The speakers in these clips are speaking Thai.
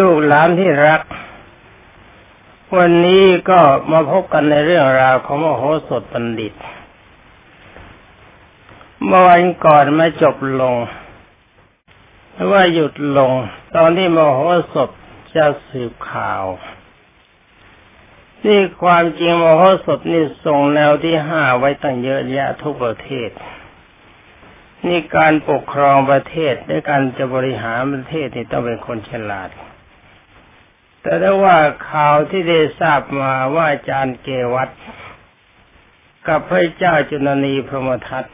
ลูกหลานที่รัก วันนี้ก็มาพบกันในเรื่องราวของมโหสถบัณฑิต เมื่อวันก่อนมาจบลงว่าหยุดลง ตอนที่มโหสถจะสืบข่าว นี่ความจริงมโหสถนี่ส่งแนวที่ห้าไว้ตั้งเยอะแยะทุกประเทศ นี่การปกครองประเทศและการจะบริหารประเทศนี่ต้องเป็นคนฉลาด แต่ถ้ว่าข่าวที่ได้ทราบมาว่าอาจารย์เกวัตกับพระเจ้าจุนนีพรหมทัต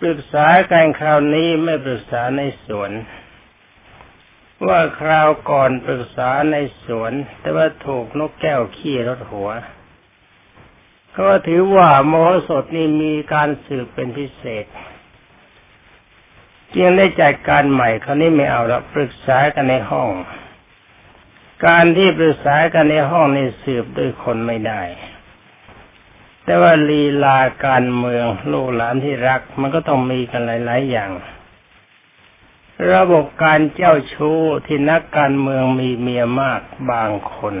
ปรึกษาการคราวนี้ไม่ปรึกษาในสวน ว่าคราวก่อนปรึกษาในสวน แต่ว่าถูกนกแก้วขี้รถหัว ก็ถือว่าโมโหสถนี่มีการสืบเป็นพิเศษจึงได้จัดการใหม่คราวนี้ไม่เอาละปรึกษากันในห้อง การที่ปรึกษากันในห้องนี่สืบด้วยคนไม่ได้ แต่ว่าลีลาการเมืองลูกหลานที่รัก มันก็ต้องมีกันหลาย ๆ อย่าง ระบบการเจ้าชู้ที่นักการเมืองมีเมียมากบางคน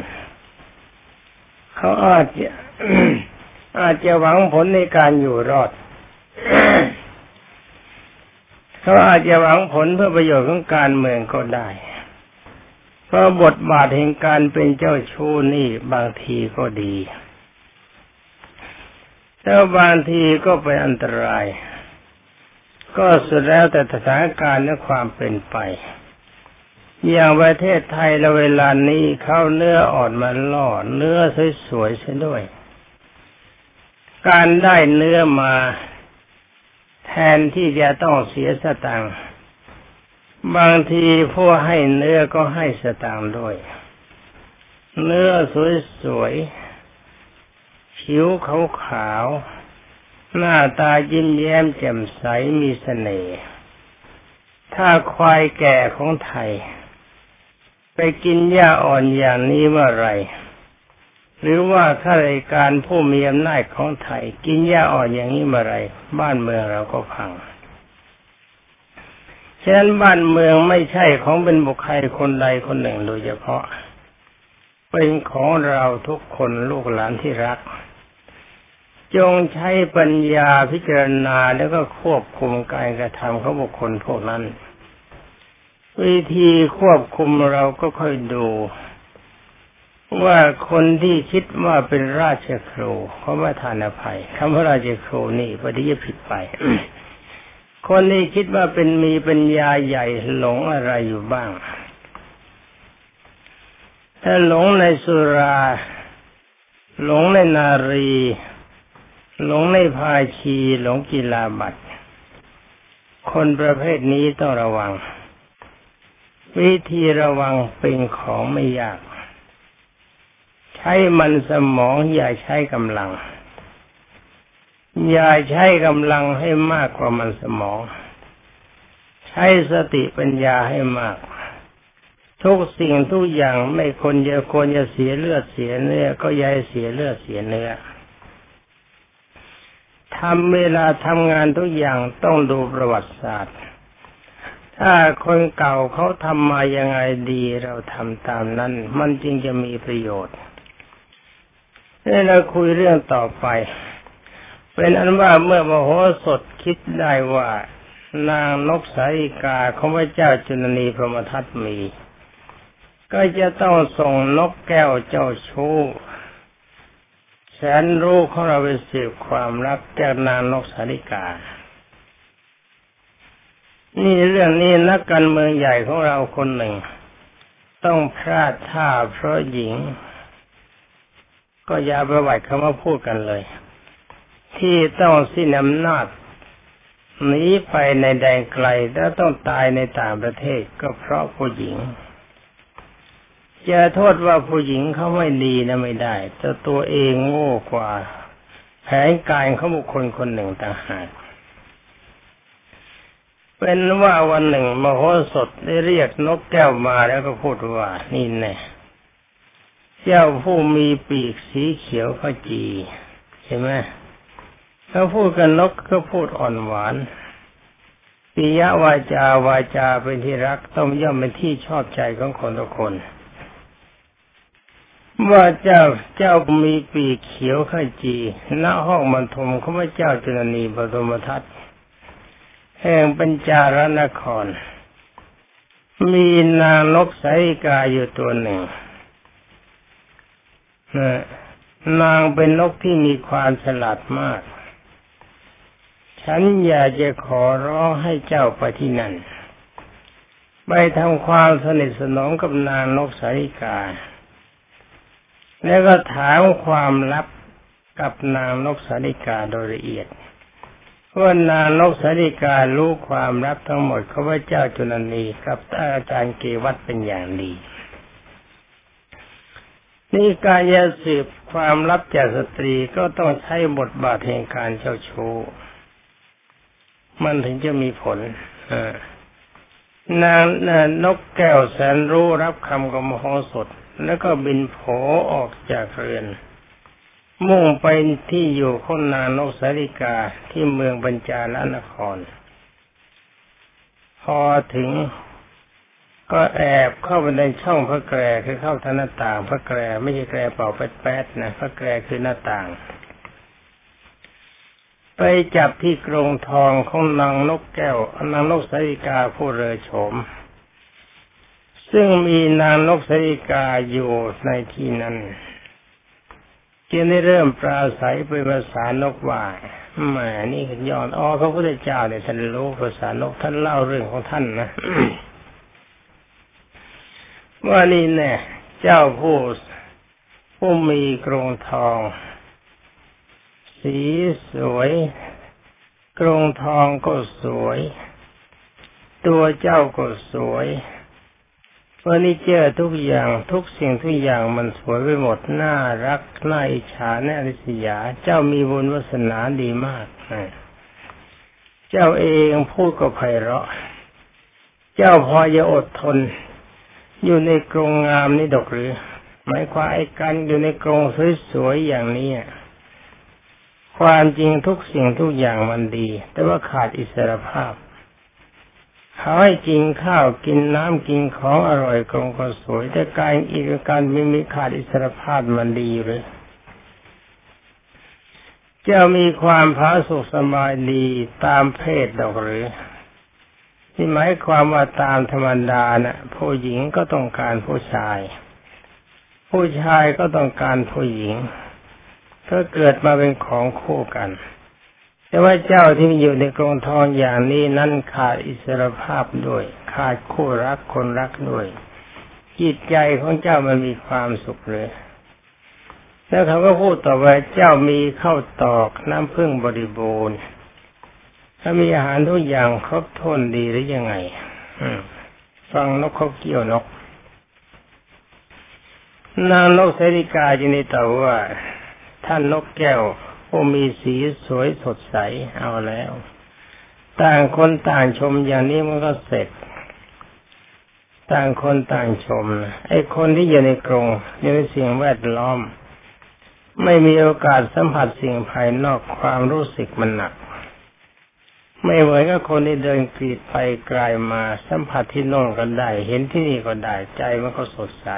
เขาอาจจะอาจจะหวังผลในการอยู่รอด เขาอาจจะหวังผลเพื่อประโยชน์ของการเมืองก็ได้ ราะบทบาทแห่งการเป็นเจ้าชู้นี่บางทีก็ดีแล้วบางทีก็เป็นอันตราย ก็สุดแล้วแต่สถานการณ์และความเป็นไป อย่างประเทศไทยเราเวลานี้เข้าเนื้ออ่อนมาล่อเนื้อสวยๆเสียด้วย การได้เนื้อมา แทนที่จะต้องเสียสตังค์ บางทีผู้ให้เนื้อก็ให้สตังค์ด้วย เนื้อสวยๆผิวขาวๆหน้าตายิ้มแย้มแจ่มใสมีเสน่ห์ถ้าควายแก่ของไทย ไปกินหญ้าอ่อนอย่างนี้เมื่อไรหรือว่าข้าราชการผู้มีอำนาจของไทย กินหญ้าอ่อนอย่างนี้เมาไรบ้านเมืองเราก็พัง ฉะนั้นบ้านเมืองไม่ใช่ของเป็นบุคคลคนใดคนหนึ่งโดยเฉพาะ เป็นของเราทุกคนลูกหลานที่รัก จงใช้ปัญญาพิจารณาแล้วก็ควบคุมการกระทำของบุคคลพวกนั้น วิธีควบคุมเราก็ค่อยดูว่าคนที่คิดว่าเป็นราชครูเขาไม่ทานอภัยคำว่าราชครูนี่ปฏิยผิดไป คนที่คิดว่าเป็นมีปัญญาใหญ่หลงอะไรอยู่บ้าง ถ้าหลงในสุรา หลงในนารี หลงในภาชีหลงกีฬาบัตรคนประเภทนี้ต้องระวัง วิธีระวังเป็นของไม่ยาก ใช้มันสมองอย่าใช้กำลัง อย่าใช้กำลังให้มากกว่ามันสมอง ใช้สติปัญญาให้มาก ทุกสิ่งทุกอย่างไม่คนจะควรจะเสียเลือดเสียเนื้อ ก็ย้ายเสียเลือดเสียเนื้อทำเวลาทำงานทุกอย่างต้องดูประวัติศาสตร์ ถ้าคนเก่าเขาทำมายังไงดีเราทำตามนั้น มันจึงจะมีประโยชน์นี่เราคุยเรื่องต่อไป เป็นอันว่าเมื่อมโหสถคิดได้ว่านางนกสายิกาของพระเจ้าจุลนีพรหมทัตมี ก็จะต้องส่งนกแก้วเจ้าชู้แสนรู้ของเราไปสืบความรักจากนางนกสาริกา นี่เรื่องนี้นักการเมืองใหญ่ของเราคนหนึ่ง ต้องพลาดท่าเพราะหญิง ก็อย่าประวัติคำว่าพูดกันเลย ที่ต้องสิ้นอำนาจหนีไปในแดนไกลแล้วต้องตายในต่างประเทศก็เพราะผู้หญิงจะโทษว่าผู้หญิงเขาไม่ดีนะไม่ได้ แต่ตัวเองโง่กว่าแผนการเขาบุคคลคนหนึ่งต่างหากเป็นว่าวันหนึ่ง มโหสถได้เรียกนกแก้วมาแล้วก็พูดว่านี่แน่เจ้าผู้มีปีกสีเขียวขจีเห็นไหม เขาพูดกันนกก็พูดอ่อนหวานปิยวาจาวาจาเป็นที่รักต้องย่อมเป็นที่ชอบใจของคนทุกคน ว่าเจ้าเจ้ามีปีเขียวขจีณห้องบรรทมเข้าพเจ้าจุลนีปฐมทัตแห่งปัญจารนคร มีนางนกสาริกาอยู่ตัวหนึ่งนางเป็นนกที่มีความฉลาดมาก ฉันอยากจะขอร้องให้เจ้าไปที่นั่น ไปทำความสนิทสนมกับนางนกสาริกา แล้วก็ถามความลับกับนางนกสาริกาโดยละเอียดว่านางนกสาริการู้ความลับทั้งหมดเขาว่าเจ้าจุลนีกับอาจารย์เกวัตเป็นอย่างดีนี่การจะสืบความลับจากสตรีก็ต้องใช้บทบาทแห่งการเจ้าชู้ มันถึงจะมีผลนางนกแก้วแสนรู้รับคำกมโหสดแล้วก็บินโผออกจากเรือน มุ่งไปที่อยู่คนนางนกสาริกาที่เมืองบัญจาลนคร พอถึงก็แอบเข้าไปในช่องพระแกรคือเข้าทางหน้าต่าง พระแกรไม่ใช่แกรเป่าแป๊ดๆนะพระแกรคือหน้าต่าง ไปจับที่กรงทองของนางนกแก้วนางนกสาริกาผู้เรือโฉม ซึ่งมีนางนกสาริกาอยู่ในที่นั้นจึงได้เริ่มปราศัยเป็นภาษานกว่าแหมนี่ย้อนอ๋อพระพุทธเจ้าเนี่ยท่านรู้ภาษานกท่านเล่าเรื่องของท่านนะว่านี่แน่เจ้าผู้ผู้มีกรงทอง สีสวย กรงทองก็สวย ตัวเจ้าก็สวยเฟอร์นิเจอร์ทุกอย่างทุกสิ่งทุกอย่างมันสวยไปหมดน่ารักน่าอิจฉาแน่ริษยา เจ้ามีบุญวาสนาดีมากเจ้าเองพูดก็ไพเราะ เจ้าพอจะอดทน อยู่ในกรงงามนี่ดอกหรือหมายความไอ้การอยู่ในกรงสวยๆอย่างนี้ ความจริงทุกสิ่งทุกอย่างมันดี แต่ว่าขาดอิสรภาพเขาให้กินข้าวกินน้ำกินของอร่อยกรงก็สวย แต่การอีกการไม่มีขาดอิสรภาพมันดีหรือจะมีความพาสุขสบายดีตามเพศดอกหรือนี่หมายความว่าตามธรรมดานะ่ะผู้หญิงก็ต้องการผู้ชาย ผู้ชายก็ต้องการผู้หญิง ก็เกิดมาเป็นของคู่กัน แต่ว่าเจ้าที่อยู่ในกรงทองอย่างนี้นั่นขาดอิสรภาพด้วย ขาดคู่รักคนรักด้วย จิตใจของเจ้ามันมีความสุขเลยแล้วเขาก็พูดต่อไปเจ้ามีข้าวตอกน้ำพึ่งบริบูรณ์ถ้ามีอาหารทุกอย่างครบถ้วนดีหรือยังไงฟังนกเขาเกี่ยวนก นางนกเสริกาจินิตาว่า ท่านนกแก้วผู้มีสีสวยสดใสเอาแล้ว ต่างคนต่างชมอย่างนี้มันก็เสร็จ ต่างคนต่างชม ไอ้คนที่อยู่ในกรงอยู่ในสิ่งแวดล้อม ไม่มีโอกาสสัมผัสสิ่งภายนอกความรู้สึกมันหนัก ไม่เหมือนกับคนที่เดินกรีดไปไกลมาสัมผัสที่โน่นก็ได้ เห็นที่นี่ก็ได้ใจมันก็สดใส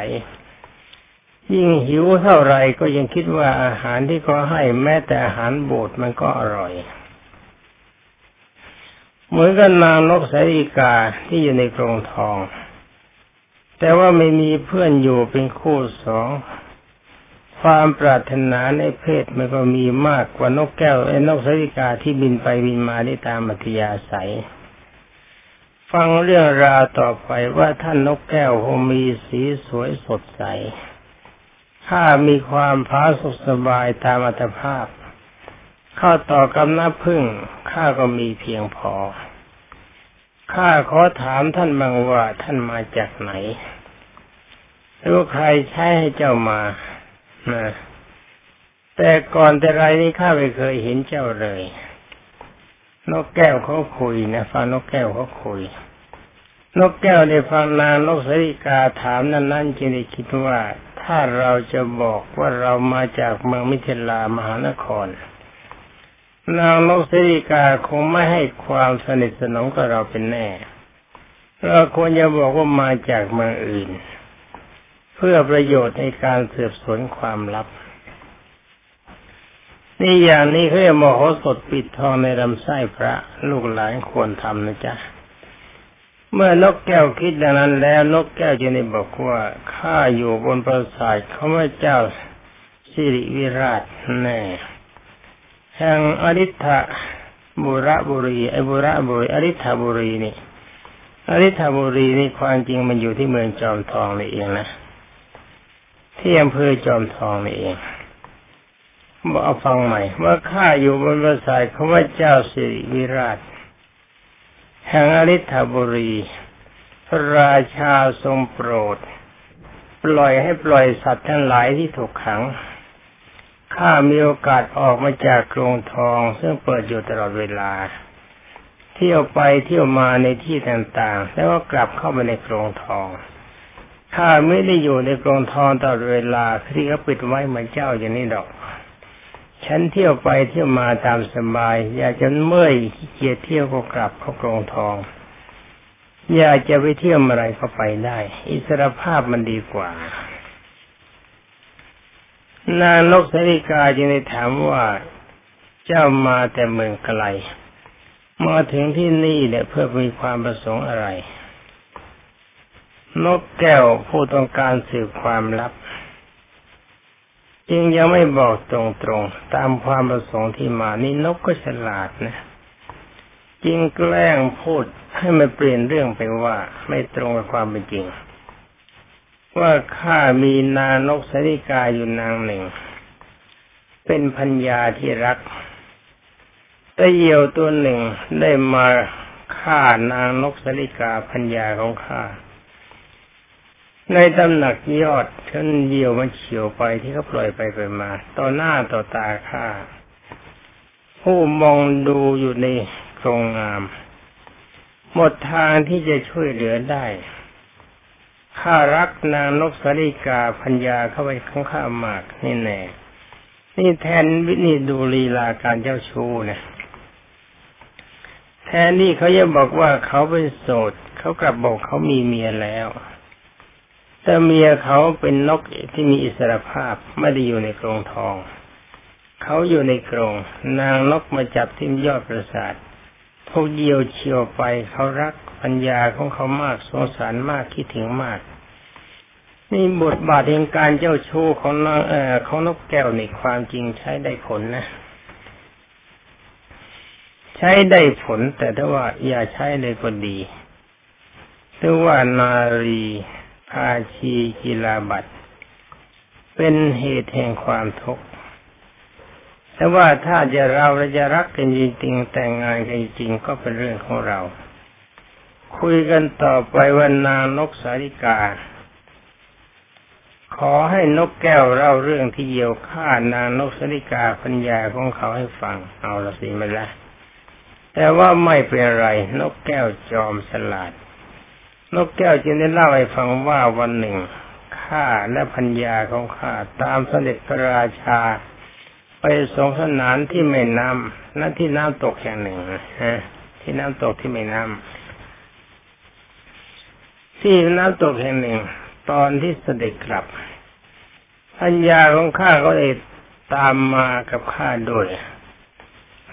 ยิ่งหิวเท่าไรก็ยังคิดว่าอาหารที่เขาให้แม้แต่อาหารโบดมันก็อร่อย เหมือนกับนางนกสาริกาที่อยู่ในกรงทอง แต่ว่าไม่มีเพื่อนอยู่เป็นคู่สองความปรารถนาในเพศมันก็มีมากกว่านกแก้วไอ้นกสริกาที่บินไปบินมาได้ตามมัธยาศัยฟังเรื่องราวต่อไปว่าท่านนกแก้วคงมีสีสวยสดใส ถ้ามีความพาสุขสบายตามอัตภาพเข้าต่อกับน้าพึ่งข้าก็มีเพียงพอ ข้าขอถามท่านบางว่าท่านมาจากไหนหรือใครใช้ให้เจ้ามานะแต่ก่อนแต่ไรนี้ข้าไม่เคยเห็นเจ้าเลย นกแก้วเขาคุยนะฟังนกแก้วเขาคุย นกแก้วได้ฟังนางนกสริกาถามนั้นนั้นจึงได้คิดว่า ถ้าเราจะบอกว่าเรามาจากเมืองมิถิลามหานคร นางนกสริกาคงไม่ให้ความสนิทสนมกับเราเป็นแน่ เราควรจะบอกว่ามาจากเมืองอื่น เพื่อประโยชน์ในการสืบสวนความลับ นี่อย่างนี้เขาเรียกมโหสถปิดทองในลำไส้พระ ลูกหลานควรทำนะจ๊ะ เมื่อนกแก้วคิดดังนั้นแล้วนกแก้วจึงได้บอกว่าข้าอยู่บนปราสาทเขาพระเจ้าสิริวิราชแน่แห่งอริ t ะบุระบุรีไอบุระบุรีอริ t ะบุรีนี่ อริ t ะบุรีนี่ความจริงมันอยู่ที่เมืองจอมทองนี่เองนะที่อำเภอจอมทองนี่เองบอกเอาฟังใหม่เมื่อข้าอยู่บนปราสาทเขาว่าเจ้าสิริวิราช แห่งอริ t ะบุรี พระราชาทรงโปรด ปล่อยให้ปล่อยสัตว์ทั้งหลายที่ถูกขัง ข้ามีโอกาสออกมาจากกรงทองซึ่งเปิดอยู่ตลอดเวลา เที่ยวไปเที่ยวมาในที่ต่างๆ แล้วก็กลับเข้ามาในกรงทองข้าไม่ได้อยู่ในกรงทองตลอดเวลาที่เขาปิดไว้เหมือนเจ้าอย่างนี้ดอก ฉันเที่ยวไปเที่ยวมาตามสบาย อยากจะเมื่อยเกียจเที่ยวก็กลับเข้ากรงทอง อยากจะไปเที่ยวอะไรก็ไปได้ อิสรภาพมันดีกว่า นางนกสริกาจึงได้ถามว่าเจ้ามาแต่เมืองไกลมาถึงที่นี่เนี่ยเพื่อมีความประสงค์อะไร นกแก้วผู้ต้องการสืบความลับ จึงยังไม่บอกตรงๆ ตามความประสงค์ที่มานี่นกก็ฉลาดนะจึงแกล้งพูดให้มันเปลี่ยนเรื่องไปว่า ไม่ตรงกับความเป็นจริง ว่าข้ามีนานกสริกาอยู่นางหนึ่ง เป็นพัญญาที่รักแต่เยี่ยวตัวหนึ่งได้มาฆ่านางนกสริกาพัญญาของข้า ในตำหนักยอดฉันเหยี่ยวมันเฉียวไปที่เขาปล่อยไปไปมา ต่อหน้าต่อตาข้าผู้มองดูอยู่ในโครงงาม หมดทางที่จะช่วยเหลือได้ข้ารักนางนกสริกาพัญญาเข้าไปข้างข้ามากนี่แน่นี่แทนวินีดูลีลาการเจ้าชู้นะแทนนี่เขาจะบอกว่าเขาเป็นโสดเขากลับบอกเขามีเมียแล้ว แต่เมียเขาเป็นนกที่มีอิสรภาพไม่ได้อยู่ในกรงทอง เขาอยู่ในกรงนางนกมาจับที่ยอดปราสาทพวกเดียวเชียวไปเขารักปัญญาของเขามากสงสารมากคิดถึงมากนี่บทบาทแห่งการเจ้าชู้ของนางเอ่อของนกแก้วในความจริงใช้ได้ผลนะ ใช้ได้ผลแต่ถ้าว่าอย่าใช้เลยก็ดีถ้าว่านารี พาชีกีลาบัตเป็นเหตุแห่งความทุกข์แต่ว่าถ้าจะเราจะรักกันจริงๆแต่งงานกันจริงก็เป็นเรื่องของเรา คุยกันต่อไปว่านางนกสาริกา ขอให้นกแก้วเล่าเรื่องที่เยียวฆ่านางนกสาริกาพัญญาของเขาให้ฟัง เอาละสิมาละแต่ว่าไม่เป็นไร นกแก้วจอมสลาด นกแก้วจึงได้เล่าให้ฟังว่าวันหนึ่งข้าและพัญญาของข้าตามเสด็จพระราชา ไปสงสนานที่แม่น้ำนั่นที่น้ำตกแห่งหนึ่งฮะที่น้ำตกที่แม่น้ำที่น้ำตกแห่งหนึ่ง ตอนที่เสด็จกลับ พัญญาของข้าก็เลยตามมากับข้าด้วย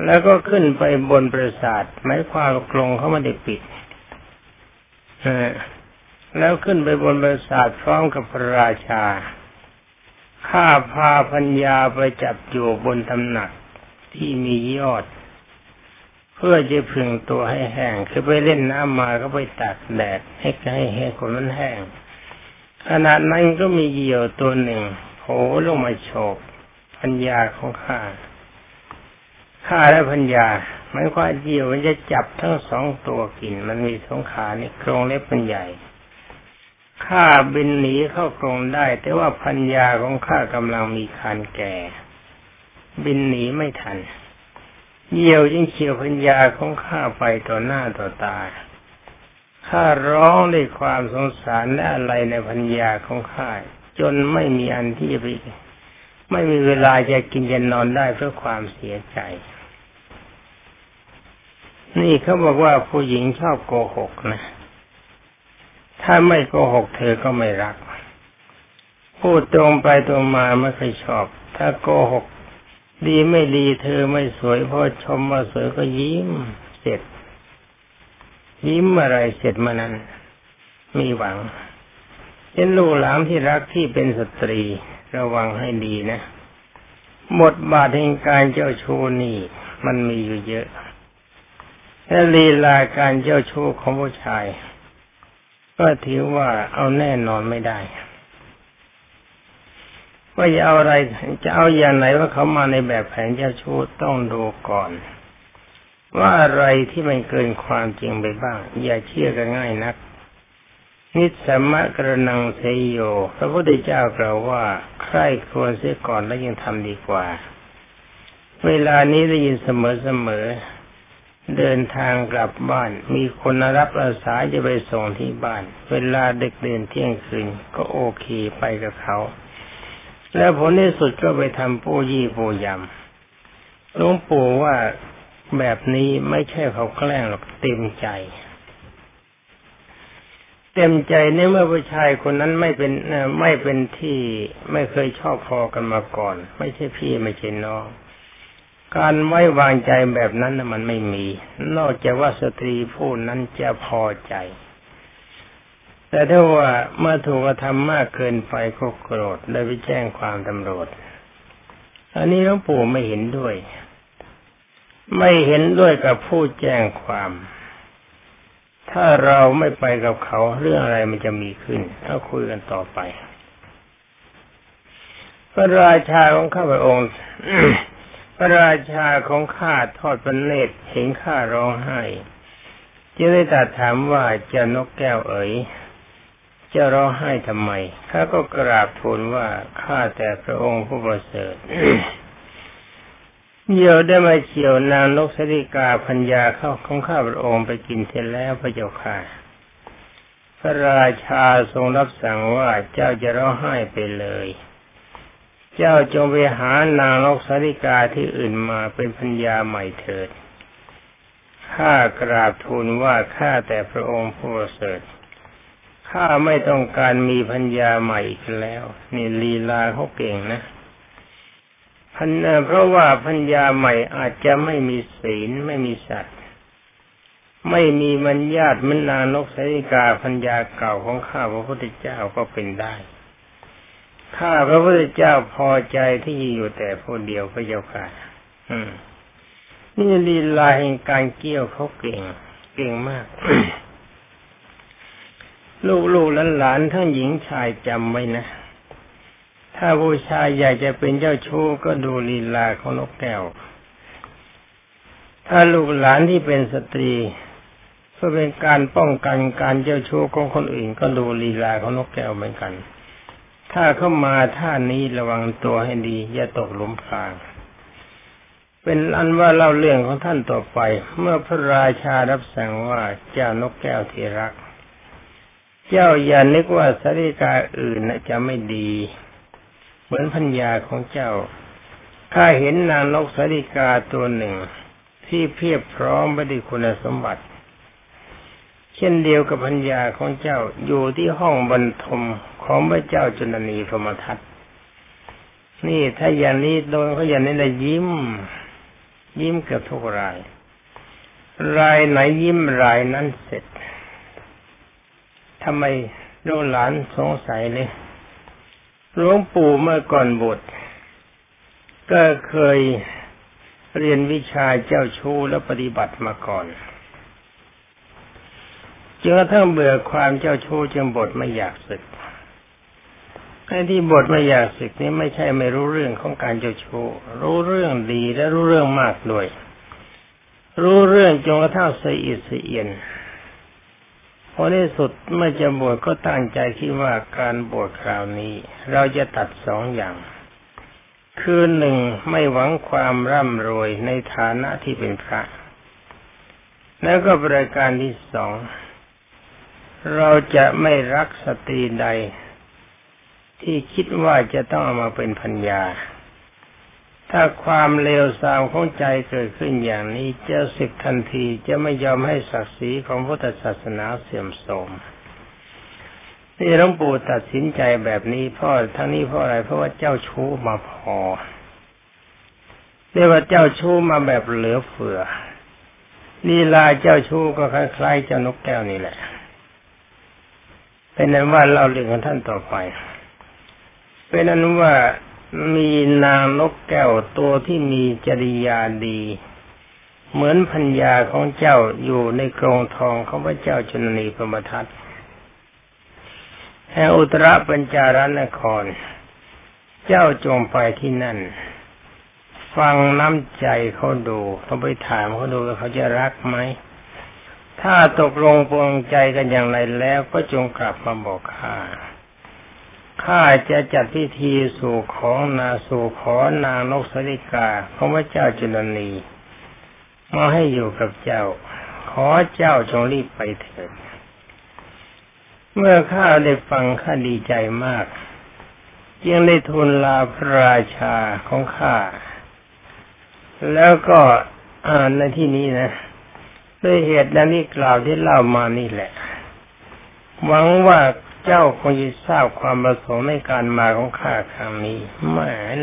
แล้วก็ขึ้นไปบนปราสาทไม้ความกรงเขาไม่ได้ปิด แล้วขึ้นไปบนปราสาทพร้อมกับพระราชา ข้าพาพัญญาไปจับอยู่บนตำหนักที่มียอด เพื่อจะพึงตัวให้แห้ง คือไปเล่นน้ำมาก็ไปตากแดดให้ให้แห้งคนนั้นแห้ง ขณะนั้นก็มีเหยี่ยวตัวหนึ่งโผล่ลงมาโฉบพัญญาของข้าข้าและพัญญา หมายความเหยี่ยวมันจะจับทั้งสองตัวกิน มันมีสองขานี่โครงเล็บเป็นใหญ่ข้าบินหนีเข้ากรงได้ แต่ว่าพัญญาของข้ากำลังมีคันแก่ บินหนีไม่ทันเยี่ยวยิ่งเฉียวพัญญาของข้าไปต่อหน้าต่อตาข้าร้องด้วยความสงสารและอะไรในพัญญาของข้าจนไม่มีอันที่จะไปไม่มีเวลาจะกินจะนอนได้เพราะความเสียใจ นี่เขาบอกว่าผู้หญิงชอบโกหกนะ ถ้าไม่โกหกเธอก็ไม่รัก พูดตรงไปตรงมาไม่เคยชอบ ถ้าโกหก ดีไม่ดีเธอไม่สวยพอชมมาสวยก็ยิ้มเสร็จ ยิ้มอะไรเสร็จมานั้น มีหวังเป็นลูกหลานที่รักที่เป็นสตรีระวังให้ดีนะบทบาทแห่งการเจ้าชู้นี่ มันมีอยู่เยอะ และลีลาการเจ้าชู้ของผู้ชาย ก็ถือว่าเอาแน่นอนไม่ได้ว่าจะเอาอะไรจะเอาอย่างไหนว่าเขามาในแบบแผนเจ้าชู้ต้องดูก่อน ว่าอะไรที่มันเกินความจริงไปบ้าง อย่าเชื่อกันง่ายนัก นิสมะกระนังเสยโยพระพุทธเจ้ากล่าวว่าใครควรเสียก่อนแล้วยังทำดีกว่า เวลานี้ได้ยินเสมอๆ เดินทางกลับบ้าน มีคนรับอาสาจะไปส่งที่บ้าน เวลาเด็กเดินเที่ยงคืนก็โอเคไปกับเขา แล้วผลที่สุดก็ไปทำปู้ยี่ปู้ยำหลวงปู่ว่าแบบนี้ไม่ใช่เขาแกล้งหรอกเต็มใจ เต็มใจในเมื่อผู้ชายคนนั้นไม่เป็นไม่เป็นที่ไม่เคยชอบพอกันมาก่อน ไม่ใช่พี่ไม่ใช่น้อง การไว้วางใจแบบนั้นมันไม่มี นอกจากว่าสตรีผู้นั้นจะพอใจ แต่ถ้าว่าเมื่อถูกกระทำมากเกินไปก็โกรธเลยไปแจ้งความตำรวจ อันนี้หลวงปู่ไม่เห็นด้วย ไม่เห็นด้วยกับผู้แจ้งความ ถ้าเราไม่ไปกับเขาเรื่องอะไรมันจะมีขึ้นเอาคุยกันต่อไป พระราชาของข้าพระองค์ พระราชาของข้าทอดพระเนตรเห็นข้าร้องไห้จึงได้ตรัสถามว่าเจะนกแก้วเอ๋ยจะร้องไห้ทำไมข้าก็กราบทูลว่าข้าแต่พระองค์ผู้ประเสริฐเดี๋ยวได้มาเฉียวนางนกสริกาพัญญาเข้าของข้าพระองค์ไปกินเสร็จแล้วพระเจ้าค่ะ พระราชาทรงรับสั่งว่าเจ้าจะร้องไห้ไปเลย เจ้าจงไปหานางนกสริกาที่อื่นมาเป็นพัญญาใหม่เถิด ข้ากราบทูลว่าข้าแต่พระองค์ผู้ประเสริฐ ข้าไม่ต้องการมีพัญญาใหม่อีกแล้ว นี่ลีลาเขาเก่งนะพันเพราะว่าพัญญาใหม่อาจจะไม่มีศีลไม่มีสัตว์ไม่มีมัญญาตมันนานกสริกาพัญญาเก่าของข้าพระพุทธเจ้าก็เป็นได้ ข้าพระพุทธเจ้าพอใจที่อยู่แต่ผู้เดียวพระเจ้าค่ะอืมนี่ลีลาแห่งการเกี่ยวเขาเก่ง เก่งมาก ลูกๆหลานทั้งหญิงชายจำไว้นะ ถ้าผู้ชายอยากจะเป็นเจ้าชู้ก็ดูลีลาของนกแก้ว ถ้าลูกหลานที่เป็นสตรีเพื่อเป็นการป้องกันการเจ้าชู้ของคนอื่นก็ดูลีลาของนกแก้วเหมือนกัน ถ้าเข้ามาท่านี้ระวังตัวให้ดี อย่าตกหลุมพราง เป็นอันว่าเล่าเรื่องของท่านต่อไป เมื่อพระราชารับสั่งว่าเจ้านกแก้วที่รัก เจ้าอย่านึกว่าสาริกาอื่นจะไม่ดี เหมือนพัญญาของเจ้าข้าเห็นนางนกสาริกาตัวหนึ่ง ที่เพียบพร้อมไปด้วยคุณสมบัติ เช่นเดียวกับพัญญาของเจ้าอยู่ที่ห้องบรรทม ของพระเจ้าจุนนีพรมทัตนี่ถ้าอย่างนี้โดนเขาอย่างนี้เลยยิ้ม ยิ้มเกับทุกราย รายไหนยิ้มรายนั้นเสร็จทำไมลูกหลานสงสัยเลยหลวงปู่เมื่อก่อนบวชก็เคยเรียนวิชาเจ้าชู้และปฏิบัติมาก่อนจนกระทั่งเบื่อความเจ้าชู้จึงบทไม่อยากศึก ไอ้ที่บทไม่อยากศึกนี้ไม่ใช่ไม่รู้เรื่องของการเจ้าชู้รู้เรื่องดีและรู้เรื่องมากด้วย รู้เรื่องจนกระทั่งสะอิดสเอียนพอในสุดเมื่อจะบวชก็ตั้งใจคิดว่าการบวชคราวนี้ เราจะตัดสองอย่าง คือหนึ่งไม่หวังความร่ำรวยในฐานะที่เป็นพระ แล้วก็บริการที่สอง เราจะไม่รักสตรีใด ที่คิดว่าจะต้องเอามาเป็นพัญญา ถ้าความเลวทรามของใจเกิดขึ้นอย่างนี้จะสึกทันทีจะไม่ยอมให้ศักดิ์ศรีของพุทธศาสนาเสื่อมโทรมนี่หลวงปู่ตัดสินใจแบบนี้พ่อทั้งนี้เพราะอะไรเพราะว่าเจ้าชู้มาพอเรียกว่าเจ้าชู้มาแบบเหลือเฟือลีลาเจ้าชู้ก็คล้ายๆเจ้านกแก้วนี่แหละ เป็นนั้นว่าเราเรื่องของท่านต่อไป เป็นนั้นว่ามีนางนกแก้วตัวที่มีจริยาดี เหมือนพัญญาของเจ้าอยู่ในกรงทองของพระเจ้าชนนีพรมทัตแห่งอุตรปัญจารนคร เจ้าจงไปที่นั่น ฟังน้ำใจเขาดูต้องไปถามเขาดูว่าเขาจะรักไหม ถ้าตกลงปวงใจกันอย่างไรแล้วก็จงกลับมาบอกข้า ข้าจะจัดพิธีสู่ของนาสู่ขอนางนกสริกาของพระเจ้าจุลนีมาให้อยู่กับเจ้า ขอเจ้าจงรีบไปเถิด เมื่อข้าได้ฟังข้าดีใจมากยังได้ทูลลาพระราชาของข้า แล้วก็อ่านในที่นี้นะ ด้วยเหตุดังที่กล่าวที่เล่ามานี่แหละ หวังว่า เจ้าคงจะทราบความประสงค์ในการมาของข้าครั้งนี้แหม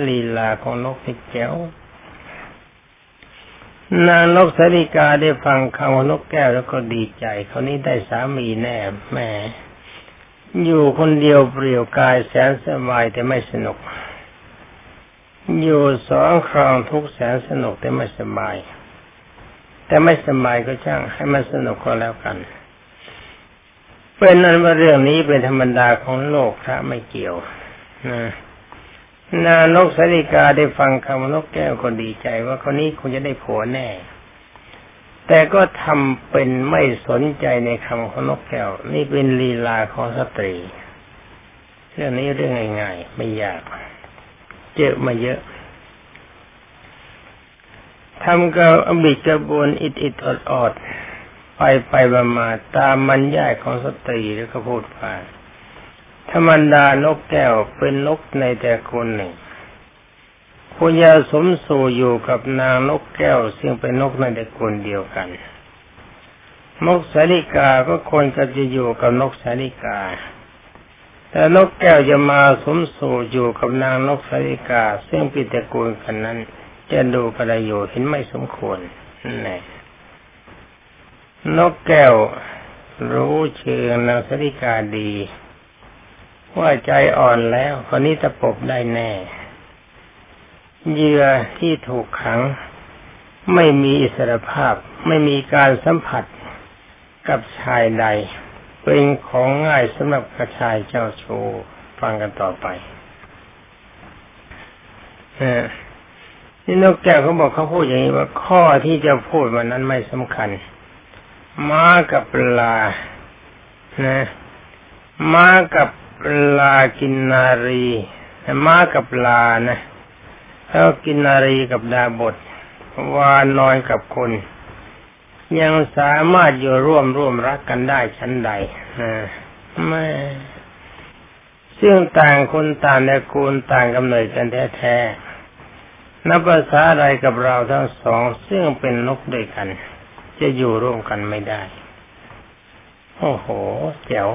ลีลาของนกพิแก้วนางนกสาริกาได้ฟังคำของนกแก้วแล้วก็ดีใจ เขานี้ได้สามีแน่แม่อยู่คนเดียวเปลี่ยวกายแสนสบายแต่ไม่สนุก อยู่สองครองทุกแสนสนุกแต่ไม่สบาย แต่ไม่สบายก็ช่างให้มันสนุกก็แล้วกัน เป็นนั้นว่าเรื่องนี้เป็นธรรมดาของโลกพระไม่เกี่ยวนะนางนกสาริกาได้ฟังคำนกแก้วก็ดีใจว่าคราวนี้คงจะได้ผัวแน่ แต่ก็ทำเป็นไม่สนใจในคำของนกแก้ว นี่เป็นลีลาของสตรี เรื่องนี้เรื่องง่ายๆไม่ยาก เจอมาเยอะทำกระบิดกระบวนอิดอิดออดออด ไปไปมามาตามมันย่ายของสตรีแล้วก็พูดว่าธรรมดานกแก้วเป็นนกในแต่คนหนึ่งควรจะสมสู่อยู่กับนางนกแก้ว ซึ่งเป็นนกในแตระกูลเดียวกัน นกสาลิกาก็ควรจะจะอยู่กับนกสาลิกา แต่นกแก้วจะมาสมสู่อยู่กับนางนกสาลิกา ซึ่งเป็นตะกูลกันนั้น จะดูกระโยชน์เห็นไม่สมควรนี่นแหละ นกแก้วรู้เชิงนางสาลิกาดี ว่าใจอ่อนแล้วคนนี้ตะปบได้แน่เหยื่อที่ถูกขัง ไม่มีอิสรภาพ ไม่มีการสัมผัสกับชายใด เป็นของง่ายสำหรับกระชายเจ้าชู้ฟังกันต่อไปนี่นกแก้วเขาบอกเขาพูดอย่างนี้ว่าข้อที่จะพูดวันนั้นไม่สำคัญ ม้ากับปลา นะม้ากับปลากินนารีม้ากับปลานะแล้วกินนารีกับดาบทวานนอนกับคน ยังสามารถอยู่ร่วมร่วมรักกันได้ชั้นใดไม่ซึ่งต่างคนต่างในกูลต่างกำเนิดกันแท้ๆนับภาษาอะไรกับเราทั้งสอง ซึ่งเป็นนกด้วยกัน จะอยู่ร่วมกันไม่ได้ โอ้โห เจ๋ว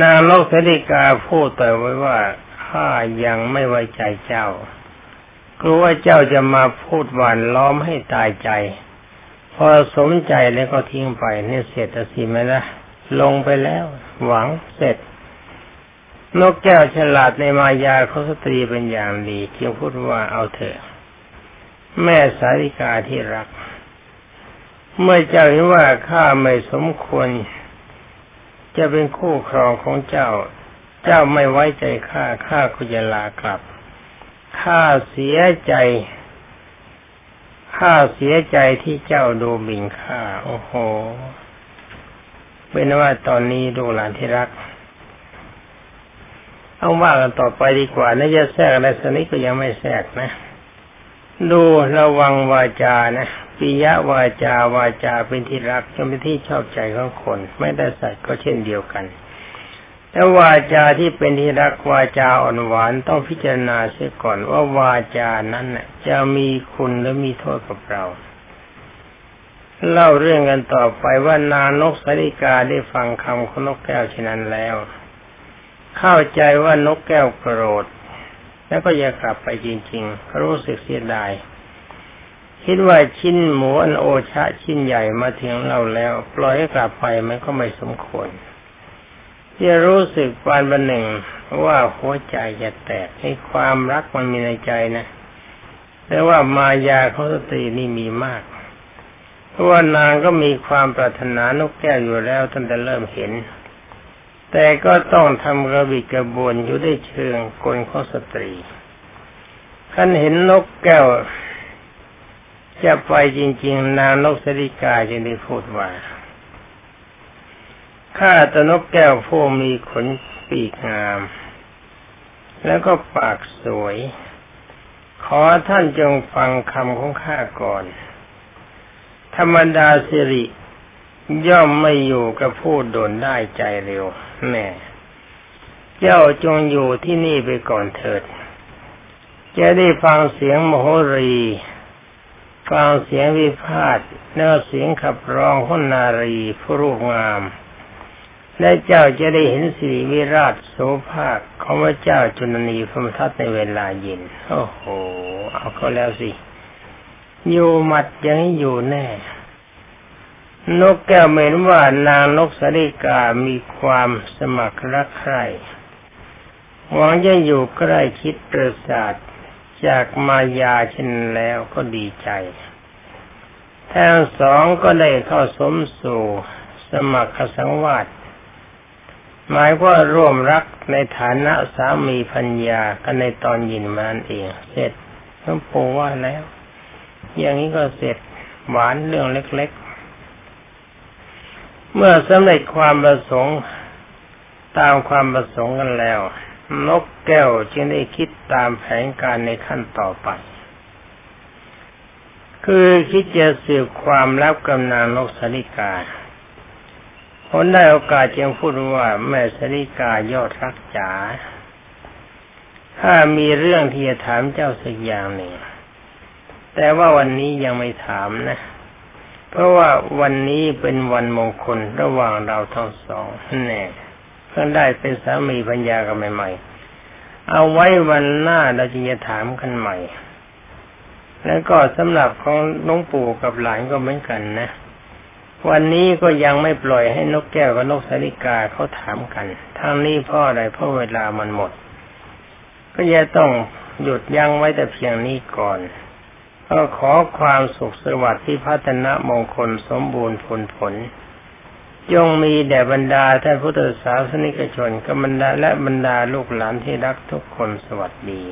นางโลกสดิกาพูดต่อไว้ว่าข้ายังไม่ไว้ใจเจ้ากลัวว่าเจ้าจะมาพูดหวานล้อมให้ตายใจ พอสมใจแล้วก็ทิ้งไปเนี่ยเสร็จสิไหมล่ะลงไปแล้ว หวังเสร็จ นกแก้วฉลาดในมายาเขาสตรีเป็นอย่างดีจึงพูดว่าเอาเถอะ แม่สาริกาที่รัก เมื่อเจ้าเห็นว่าข้าไม่สมควร จะเป็นคู่ครองของเจ้า เจ้าไม่ไว้ใจข้าข้าก็จะลากลับข้าเสียใจข้าเสียใจที่เจ้าดูหมิ่นข้าโอ้โหเป็นว่าตอนนี้ดูหลานที่รัก เอาว่ากันต่อไปดีกว่านะจะแทรกอะไรสนิทก็ยังไม่แทรกนะ ดูระวังวาจานะปิยะวาจาวาจาเป็นที่รักจนเป็นที่ชอบใจของคน ไม่ได้สัตว์ก็เช่นเดียวกัน แต่วาจาที่เป็นที่รักวาจาอ่อนหวานต้องพิจารณาเสียก่อนว่าวาจานั้นจะมีคุณหรือมีโทษกับเรา เล่าเรื่องกันต่อไปว่านานกสาริกาได้ฟังคำของนกแก้วเช่นนั้นแล้ว เข้าใจว่านกแก้วโกรธ แล้วก็อย่ากลับไปจริงๆ รู้สึกเสียดาย คิดว่าชิ้นหมูอันโอชะชิ้นใหญ่มาถึงเราแล้ว ปล่อยให้กลับไปมันก็ไม่สมควรจะรู้สึกวันบันหนึ่งว่าหัวใจจะแตกให้ความรักมันมีในใจนะแต่ว่ามายาของสตรีนี่มีมาก เพราะว่านางก็มีความปรารถนานกแก้วอยู่แล้วตั้งแต่เริ่มเห็น แต่ก็ต้องทำกระบิกระบวนอยู่ได้เชิงกลของสตรีขันเห็นนกแก้ว จะไปจริง ๆ นางนกสริกาจึงได้พูดว่าข้าตนกแก้วผู้มีขนปีกงาม แล้วก็ปากสวย ขอท่านจงฟังคำของข้าก่อน ธรรมดาสิริย่อมไม่อยู่กับผู้โดนได้ใจเร็ว แม่เจ้าจงอยู่ที่นี่ไปก่อนเถิด จะได้ฟังเสียงมโหรี ฟังเสียงวิพาทเนื้อเสียงขับร้องหุนนารีผู้รูปงาม และเจ้าจะได้เห็นสิริวิราชโสภาคของพระเจ้าจุลนีพมทัตในเวลาเย็น โอ้โห เอาเขาแล้วสิ อยู่หมัดยังอยู่แน่ นกแก้วเมนว่านางนกสริกามีความสมัครรักใคร่หวังจะอยู่ใกล้คิดประสาทจากมายาเช่นแล้วก็ดีใจทั้งสองก็ได้เข้าสมสู่สมัครสังวาสหมายว่าร่วมรักในฐานะสามีพัญญากันในตอนยินมันเอง เสร็จต้องปูว่าแล้ว อย่างนี้ก็เสร็จหวานเรื่องเล็ก เมื่อสำเร็จความประสงค์ตามความประสงค์กันแล้ว นกแก้วจึงได้คิดตามแผนการในขั้นต่อไป คือคิดจะสืบความลับกำนางนกสริกาคนได้โอกาสจึงพูดว่าแม่สริกายอดรักจ๋าถ้ามีเรื่องที่จะถามเจ้าสักอย่างหนึ่งแต่ว่าวันนี้ยังไม่ถามนะ เพราะว่าวันนี้เป็นวันมงคลระหว่างเราทั้งสองแน่เพิ่งได้เป็นสามีปัญญากันใหม่ๆ เอาไว้วันหน้าเราจะถามกันใหม่ แล้วก็สำหรับของน้องปู่กับหลานก็เหมือนกันนะ วันนี้ก็ยังไม่ปล่อยให้นกแก้วกับนกสาริกาเขาถามกันทางนี้พราะอะไรเพราะเวลามันหมด ก็จะต้องหยุดยั้งไว้แต่เพียงนี้ก่อน ก็ขอความสุขสวัสดิ์ที่พัฒนามงคลสมบูรณ์ผลผลจงมีแด่บรรดาท่านพุทธศาสนิกชนกับบรรดาและบรรดาลูกหลานที่รักทุกคนสวัสดี